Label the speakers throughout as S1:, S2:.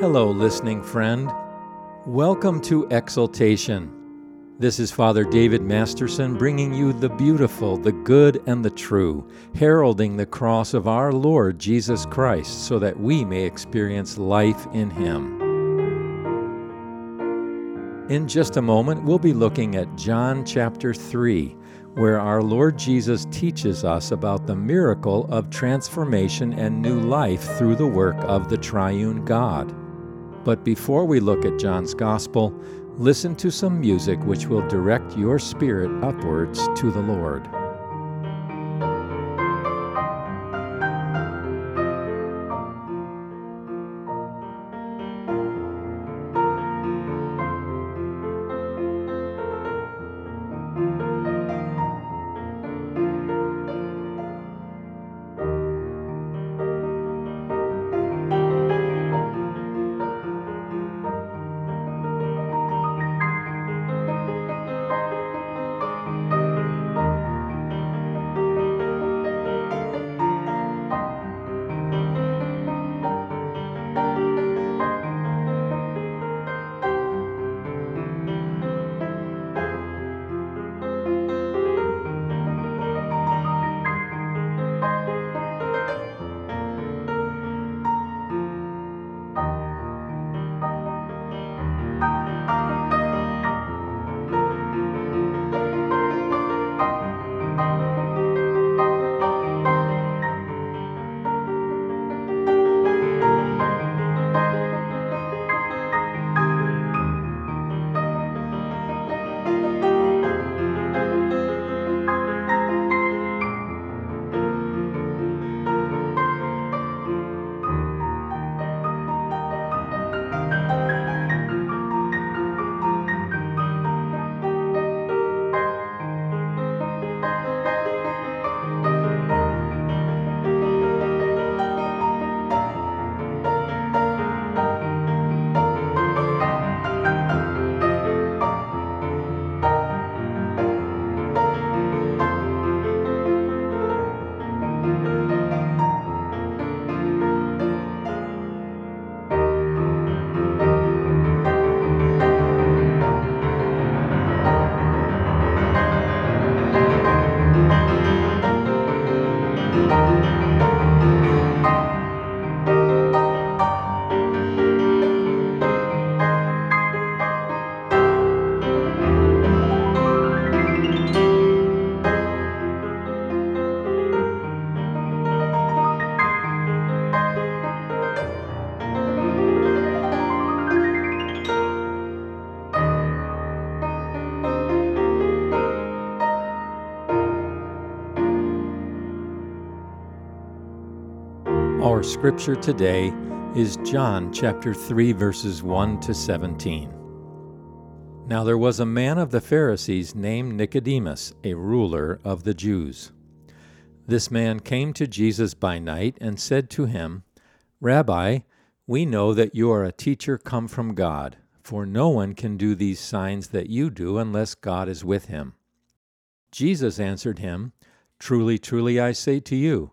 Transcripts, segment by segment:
S1: Hello, listening friend. Welcome to Exaltation. This is Father David Masterson bringing you the beautiful, the good, and the true, heralding the cross of our Lord Jesus Christ so that we may experience life in Him. In just a moment, we'll be looking at John chapter 3, where our Lord Jesus teaches us about the miracle of transformation and new life through the work of the triune God. But before we look at John's Gospel, listen to some music which will direct your spirit upwards to the Lord. Scripture today is John chapter 3 verses 1 to 17. Now there was a man of the Pharisees named Nicodemus, a ruler of the Jews. This man came to Jesus by night and said to him, Rabbi, we know that you are a teacher come from God, for no one can do these signs that you do unless God is with him. Jesus answered him, Truly, truly, I say to you,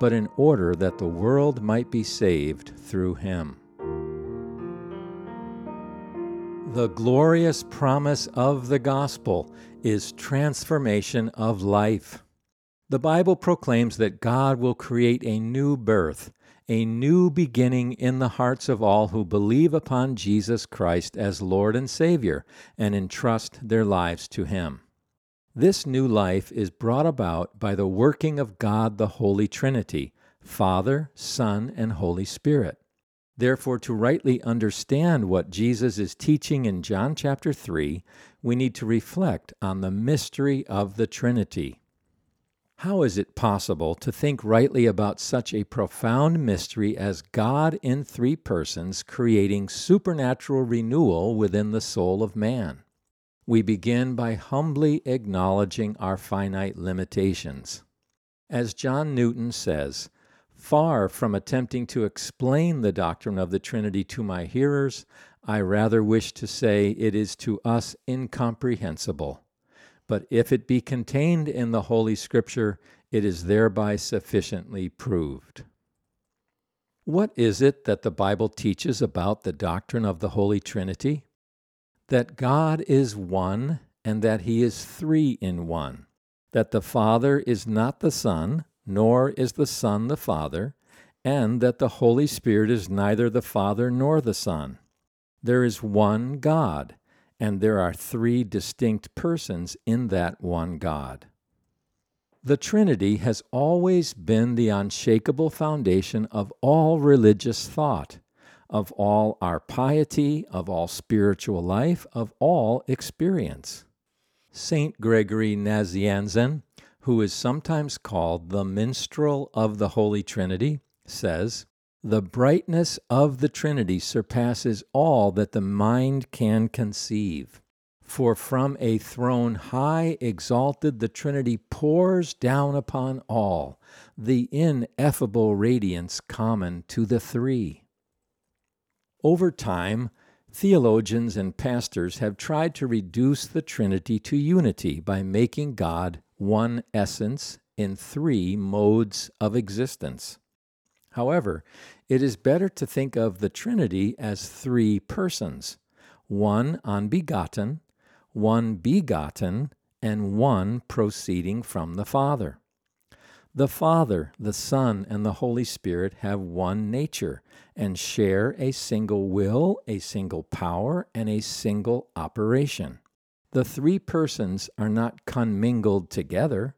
S1: but in order that the world might be saved through him. The glorious promise of the gospel is transformation of life. The Bible proclaims that God will create a new birth, a new beginning in the hearts of all who believe upon Jesus Christ as Lord and Savior and entrust their lives to Him. This new life is brought about by the working of God the Holy Trinity, Father, Son, and Holy Spirit. Therefore, to rightly understand what Jesus is teaching in John chapter 3, we need to reflect on the mystery of the Trinity. How is it possible to think rightly about such a profound mystery as God in three persons creating supernatural renewal within the soul of man? We begin by humbly acknowledging our finite limitations. As John Newton says, far from attempting to explain the doctrine of the Trinity to my hearers, I rather wish to say it is to us incomprehensible. But if it be contained in the Holy Scripture, it is thereby sufficiently proved. What is it that the Bible teaches about the doctrine of the Holy Trinity? That God is one and that he is three in one, that the Father is not the Son, nor is the Son the Father, and that the Holy Spirit is neither the Father nor the Son. There is one God, and there are three distinct persons in that one God. The Trinity has always been the unshakable foundation of all religious thought of all our piety, of all spiritual life, of all experience. Saint Gregory Nazianzen, who is sometimes called the minstrel of the Holy Trinity, says, The brightness of the Trinity surpasses all that the mind can conceive. For from a throne high exalted, the Trinity pours down upon all the ineffable radiance common to the three. Over time, theologians and pastors have tried to reduce the Trinity to unity by making God one essence in three modes of existence. However, it is better to think of the Trinity as three persons one unbegotten, one begotten, and one proceeding from the Father. The Father, the Son, and the Holy Spirit have one nature and share a single will, a single power, and a single operation. The three persons are not commingled together,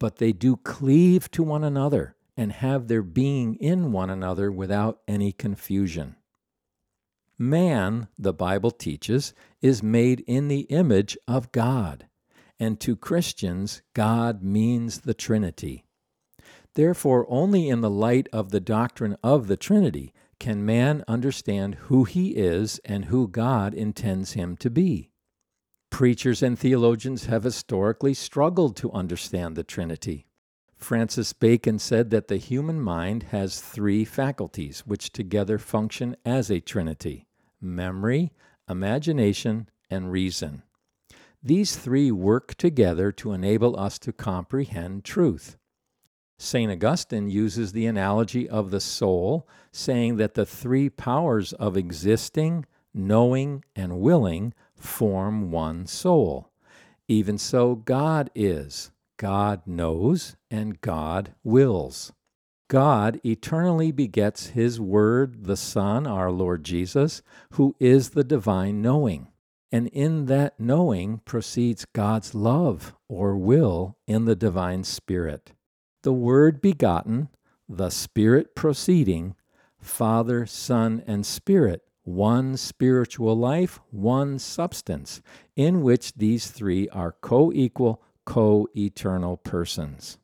S1: but they do cleave to one another and have their being in one another without any confusion. Man, the Bible teaches, is made in the image of God, and to Christians, God means the Trinity. Therefore, only in the light of the doctrine of the Trinity can man understand who he is and who God intends him to be. Preachers and theologians have historically struggled to understand the Trinity. Francis Bacon said that the human mind has three faculties which together function as a trinity memory, imagination, and reason. These three work together to enable us to comprehend truth. St. Augustine uses the analogy of the soul, saying that the three powers of existing, knowing, and willing form one soul. Even so, God is. God knows, and God wills. God eternally begets His Word, the Son, our Lord Jesus, who is the divine knowing. And in that knowing proceeds God's love or will in the divine Spirit the Word begotten, the Spirit proceeding, Father, Son, and Spirit, one spiritual life, one substance, in which these three are co equal, co eternal persons.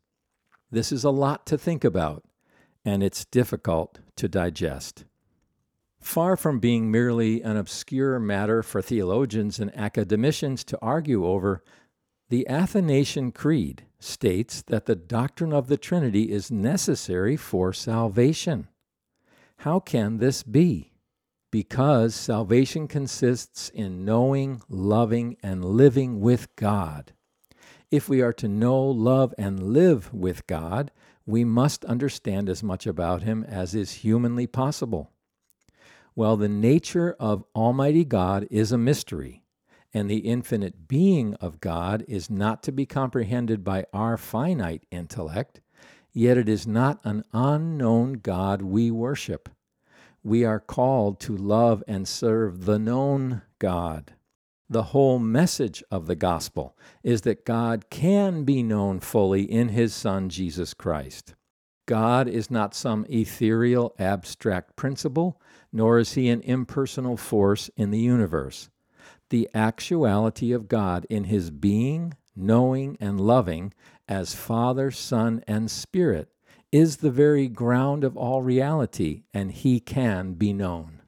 S1: This is a lot to think about, and it's difficult to digest. Far from being merely an obscure matter for theologians and academicians to argue over, the Athanasian Creed states that the doctrine of the Trinity is necessary for salvation. How can this be? Because salvation consists in knowing, loving, and living with God. If we are to know, love, and live with God, we must understand as much about Him as is humanly possible. Well, the nature of Almighty God is a mystery, and the infinite being of God is not to be comprehended by our finite intellect, yet it is not an unknown God we worship. We are called to love and serve the known God. The whole message of the gospel is that God can be known fully in his Son, Jesus Christ. God is not some ethereal, abstract principle, nor is he an impersonal force in the universe. The actuality of God in his being, knowing, and loving as Father, Son, and Spirit is the very ground of all reality, and he can be known.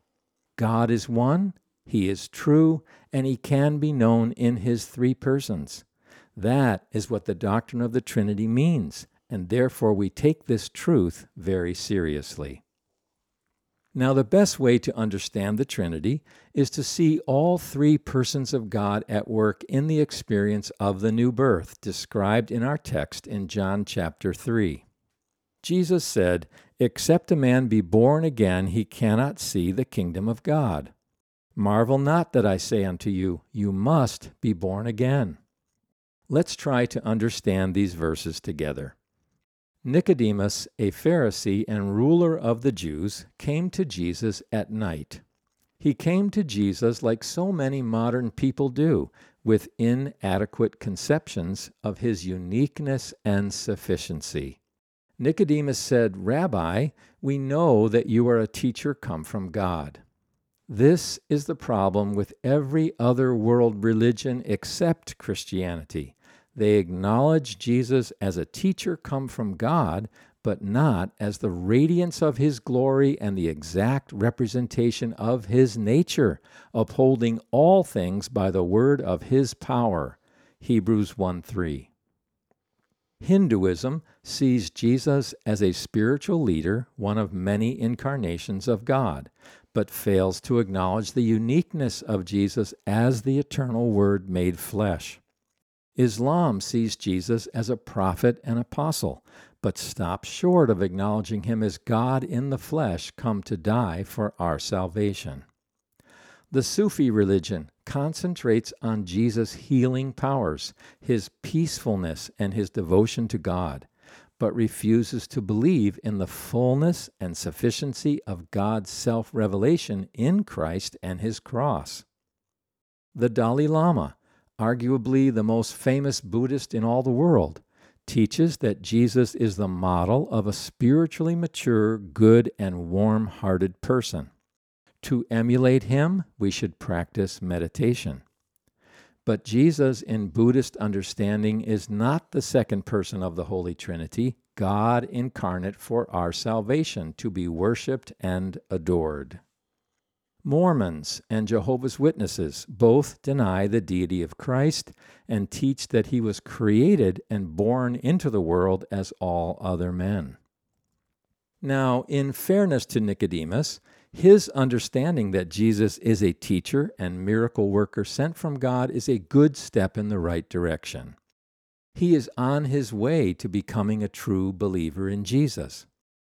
S1: God is one, he is true, and he can be known in his three persons. That is what the doctrine of the Trinity means, and therefore we take this truth very seriously. Now, the best way to understand the Trinity is to see all three persons of God at work in the experience of the new birth described in our text in John chapter 3. Jesus said, Except a man be born again, he cannot see the kingdom of God. Marvel not that I say unto you, You must be born again. Let's try to understand these verses together. Nicodemus, a Pharisee and ruler of the Jews, came to Jesus at night. He came to Jesus like so many modern people do, with inadequate conceptions of his uniqueness and sufficiency. Nicodemus said, Rabbi, we know that you are a teacher come from God. This is the problem with every other world religion except Christianity. They acknowledge Jesus as a teacher come from God, but not as the radiance of his glory and the exact representation of his nature, upholding all things by the word of his power. Hebrews 1 3. Hinduism sees Jesus as a spiritual leader, one of many incarnations of God but fails to acknowledge the uniqueness of Jesus as the eternal Word made flesh. Islam sees Jesus as a prophet and apostle, but stops short of acknowledging him as God in the flesh come to die for our salvation. The Sufi religion concentrates on Jesus' healing powers, his peacefulness, and his devotion to God but refuses to believe in the fullness and sufficiency of God's self revelation in Christ and his cross. The Dalai Lama, arguably the most famous Buddhist in all the world, teaches that Jesus is the model of a spiritually mature, good, and warm hearted person. To emulate him, we should practice meditation. But Jesus, in Buddhist understanding, is not the second person of the Holy Trinity, God incarnate for our salvation, to be worshiped and adored. Mormons and Jehovah's Witnesses both deny the deity of Christ and teach that he was created and born into the world as all other men. Now, in fairness to Nicodemus, his understanding that Jesus is a teacher and miracle worker sent from God is a good step in the right direction. He is on his way to becoming a true believer in Jesus.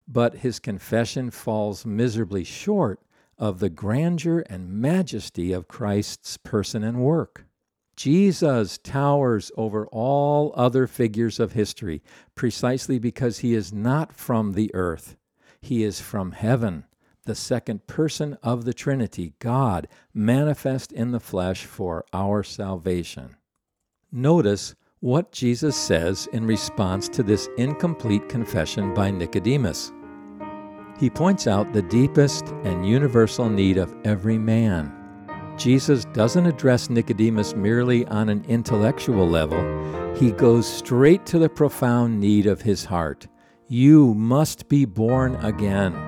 S1: But his confession falls miserably short of the grandeur and majesty of Christ's person and work. Jesus towers over all other figures of history precisely because he is not from the earth. He is from heaven the second person of the Trinity, God, manifest in the flesh for our salvation. Notice what Jesus says in response to this incomplete confession by Nicodemus. He points out the deepest and universal need of every man. Jesus doesn't address Nicodemus merely on an intellectual level. He goes straight to the profound need of his heart. You must be born again.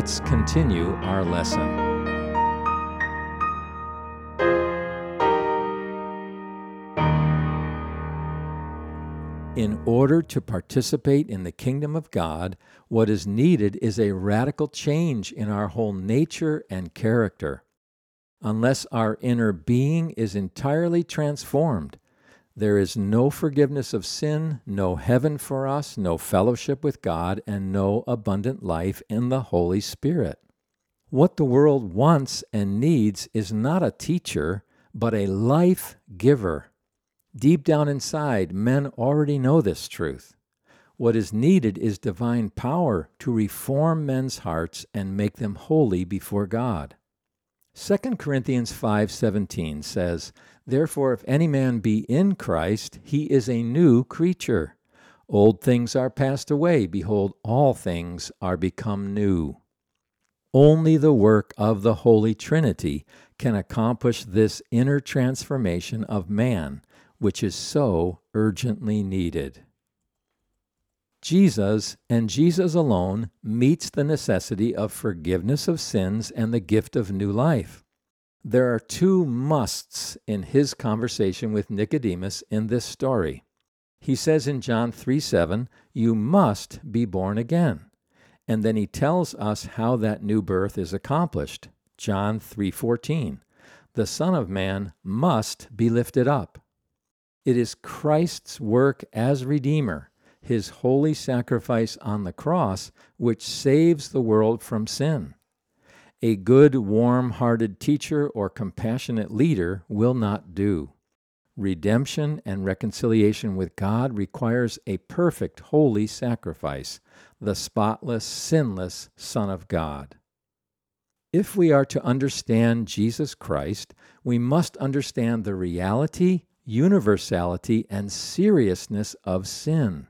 S1: Let's continue our lesson. In order to participate in the kingdom of God, what is needed is a radical change in our whole nature and character. Unless our inner being is entirely transformed, there is no forgiveness of sin, no heaven for us, no fellowship with God, and no abundant life in the Holy Spirit. What the world wants and needs is not a teacher, but a life giver. Deep down inside, men already know this truth. What is needed is divine power to reform men's hearts and make them holy before God. 2 Corinthians 5:17 says, Therefore, if any man be in Christ, he is a new creature. Old things are passed away. Behold, all things are become new. Only the work of the Holy Trinity can accomplish this inner transformation of man, which is so urgently needed. Jesus, and Jesus alone, meets the necessity of forgiveness of sins and the gift of new life. There are two musts in his conversation with Nicodemus in this story. He says in John 3 7, You must be born again. And then he tells us how that new birth is accomplished. John 3:14. The Son of Man must be lifted up. It is Christ's work as Redeemer, his holy sacrifice on the cross, which saves the world from sin. A good, warm hearted teacher or compassionate leader will not do. Redemption and reconciliation with God requires a perfect, holy sacrifice, the spotless, sinless Son of God. If we are to understand Jesus Christ, we must understand the reality, universality, and seriousness of sin.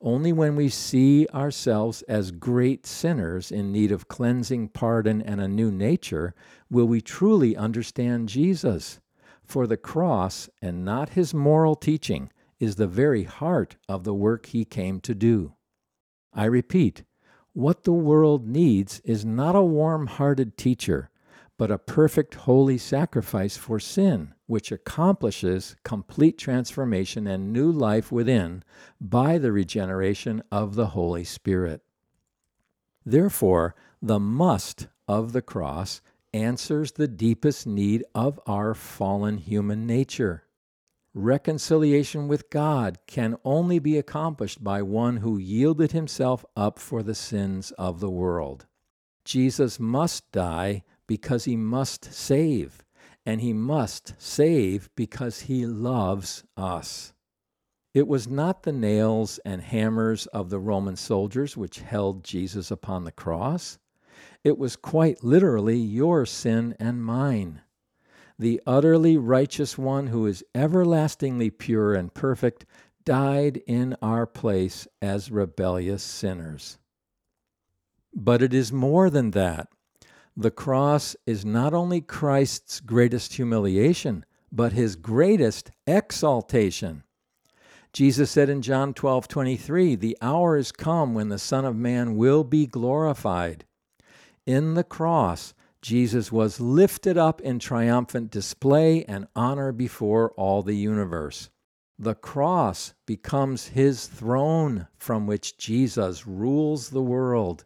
S1: Only when we see ourselves as great sinners in need of cleansing, pardon, and a new nature will we truly understand Jesus. For the cross, and not his moral teaching, is the very heart of the work he came to do. I repeat, what the world needs is not a warm hearted teacher, but a perfect holy sacrifice for sin, which accomplishes complete transformation and new life within by the regeneration of the Holy Spirit. Therefore, the must of the cross answers the deepest need of our fallen human nature. reconciliation with God can only be accomplished by one who yielded himself up for the sins of the world. Jesus must die because he must save, and he must save because he loves us. It was not the nails and hammers of the Roman soldiers which held Jesus upon the cross. It was quite literally your sin and mine. The utterly righteous one who is everlastingly pure and perfect died in our place as rebellious sinners. But it is more than that. The cross is not only Christ's greatest humiliation, but his greatest exaltation. Jesus said in John 12 23, The hour is come when the Son of Man will be glorified. In the cross, Jesus was lifted up in triumphant display and honor before all the universe. The cross becomes his throne from which Jesus rules the world.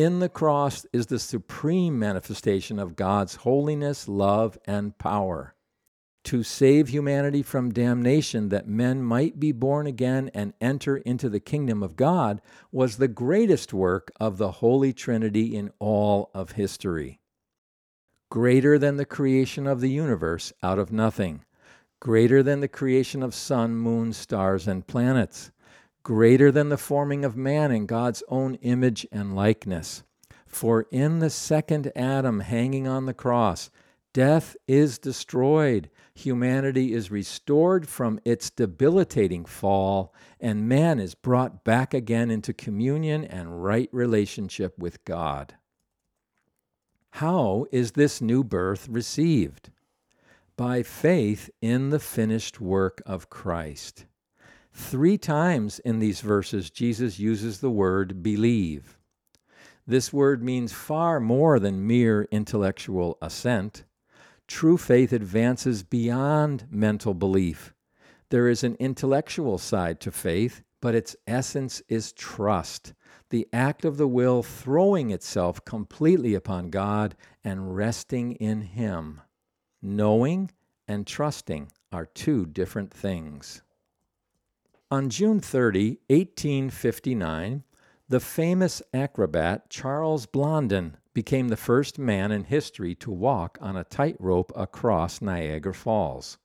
S1: In the cross is the supreme manifestation of God's holiness, love, and power. To save humanity from damnation, that men might be born again and enter into the kingdom of God, was the greatest work of the Holy Trinity in all of history. Greater than the creation of the universe out of nothing, greater than the creation of sun, moon, stars, and planets greater than the forming of man in God's own image and likeness. For in the second Adam hanging on the cross, death is destroyed, humanity is restored from its debilitating fall, and man is brought back again into communion and right relationship with God. How is this new birth received? By faith in the finished work of Christ. Three times in these verses, Jesus uses the word believe. This word means far more than mere intellectual assent. True faith advances beyond mental belief. There is an intellectual side to faith, but its essence is trust, the act of the will throwing itself completely upon God and resting in Him. Knowing and trusting are two different things. On June 30, 1859, the famous acrobat Charles Blondin became the first man in history to walk on a tightrope across Niagara Falls.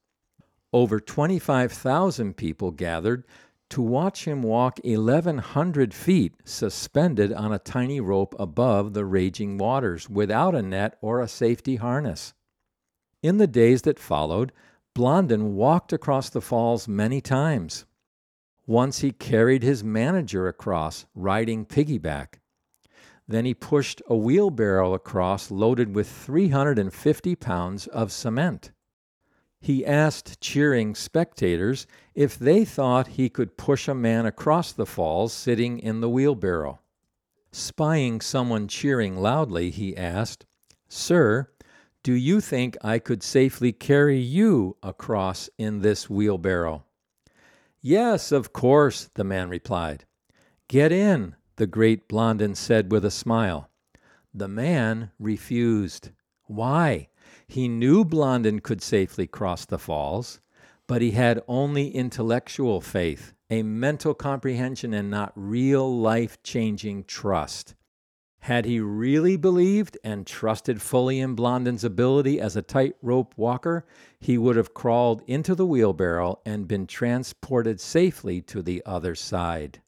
S1: Over 25,000 people gathered to watch him walk 1,100 feet suspended on a tiny rope above the raging waters without a net or a safety harness. In the days that followed, Blondin walked across the falls many times. Once he carried his manager across, riding piggyback. Then he pushed a wheelbarrow across loaded with 350 pounds of cement. He asked cheering spectators if they thought he could push a man across the falls sitting in the wheelbarrow. Spying someone cheering loudly, he asked, Sir, do you think I could safely carry you across in this wheelbarrow? Yes, of course, the man replied. Get in, the great Blondin said with a smile. The man refused. Why? He knew Blondin could safely cross the falls, but he had only intellectual faith, a mental comprehension, and not real life changing trust. Had he really believed and trusted fully in Blondin's ability as a tightrope walker, he would have crawled into the wheelbarrow and been transported safely to the other side.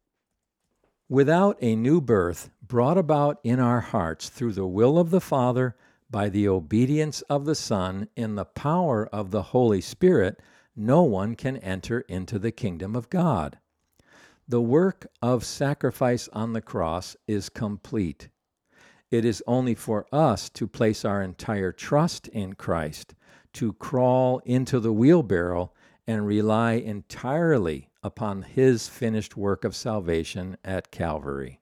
S1: Without a new birth brought about in our hearts through the will of the Father, by the obedience of the Son, in the power of the Holy Spirit, no one can enter into the kingdom of God. The work of sacrifice on the cross is complete. It is only for us to place our entire trust in Christ, to crawl into the wheelbarrow and rely entirely upon His finished work of salvation at Calvary.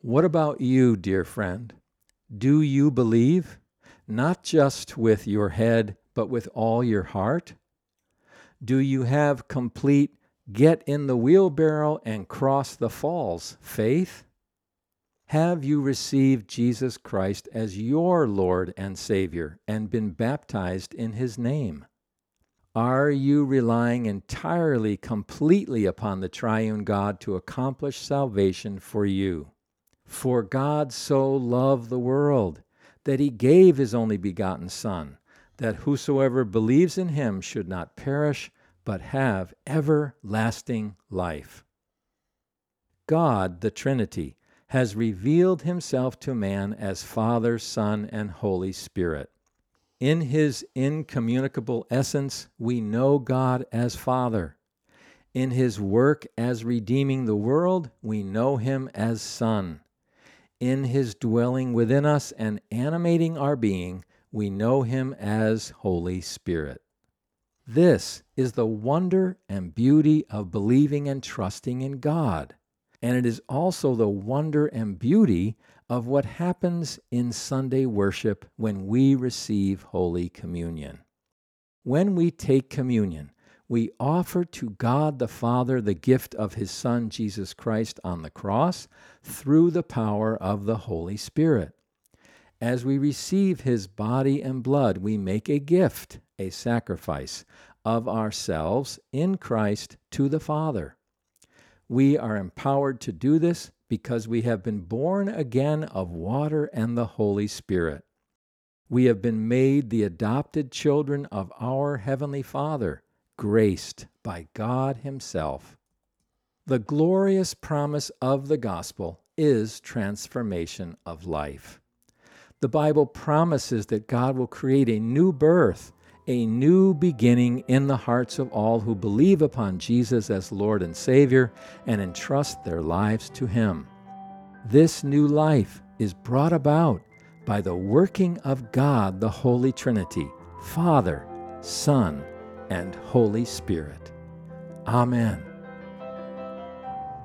S1: What about you, dear friend? Do you believe? Not just with your head, but with all your heart? Do you have complete get in the wheelbarrow and cross the falls faith? Have you received Jesus Christ as your Lord and Savior and been baptized in his name? Are you relying entirely, completely upon the triune God to accomplish salvation for you? For God so loved the world that he gave his only begotten Son, that whosoever believes in him should not perish, but have everlasting life. God, the Trinity, has revealed himself to man as Father, Son, and Holy Spirit. In his incommunicable essence, we know God as Father. In his work as redeeming the world, we know him as Son. In his dwelling within us and animating our being, we know him as Holy Spirit. This is the wonder and beauty of believing and trusting in God. And it is also the wonder and beauty of what happens in Sunday worship when we receive Holy Communion. When we take communion, we offer to God the Father the gift of His Son Jesus Christ on the cross through the power of the Holy Spirit. As we receive His body and blood, we make a gift, a sacrifice of ourselves in Christ to the Father. We are empowered to do this because we have been born again of water and the Holy Spirit. We have been made the adopted children of our Heavenly Father, graced by God Himself. The glorious promise of the gospel is transformation of life. The Bible promises that God will create a new birth a new beginning in the hearts of all who believe upon Jesus as Lord and Savior and entrust their lives to Him. This new life is brought about by the working of God, the Holy Trinity, Father, Son, and Holy Spirit. Amen.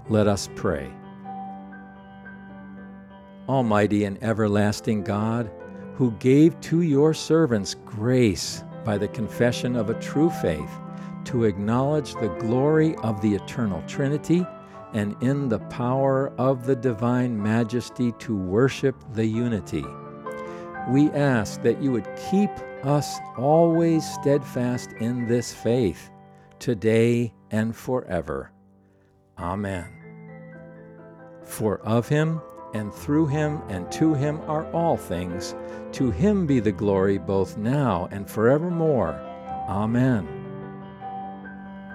S1: Let us pray. Almighty and everlasting God, who gave to your servants grace by the confession of a true faith to acknowledge the glory of the eternal Trinity and in the power of the divine majesty to worship the unity. We ask that you would keep us always steadfast in this faith, today and forever. Amen. For of him, and through him and to him are all things. To him be the glory both now and forevermore. Amen.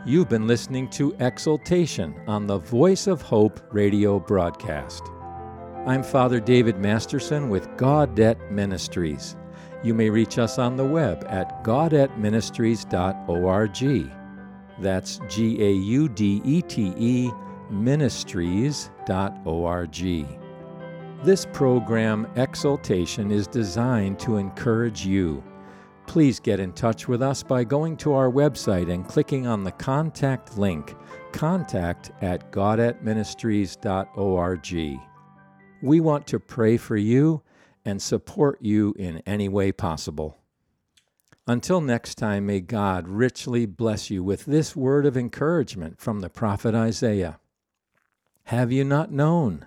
S1: You've been listening to Exaltation on the Voice of Hope radio broadcast. I'm Father David Masterson with Gaudete Ministries. You may reach us on the web at gaudeteministries.org. That's G A U D E T E ministries.org. This program, Exaltation, is designed to encourage you. Please get in touch with us by going to our website and clicking on the contact link, contact at gaudeteministries.org. We want to pray for you and support you in any way possible. Until next time, may God richly bless you with this word of encouragement from the prophet Isaiah. Have you not known?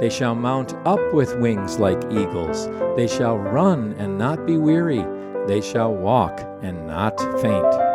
S1: They shall mount up with wings like eagles. They shall run and not be weary. They shall walk and not faint.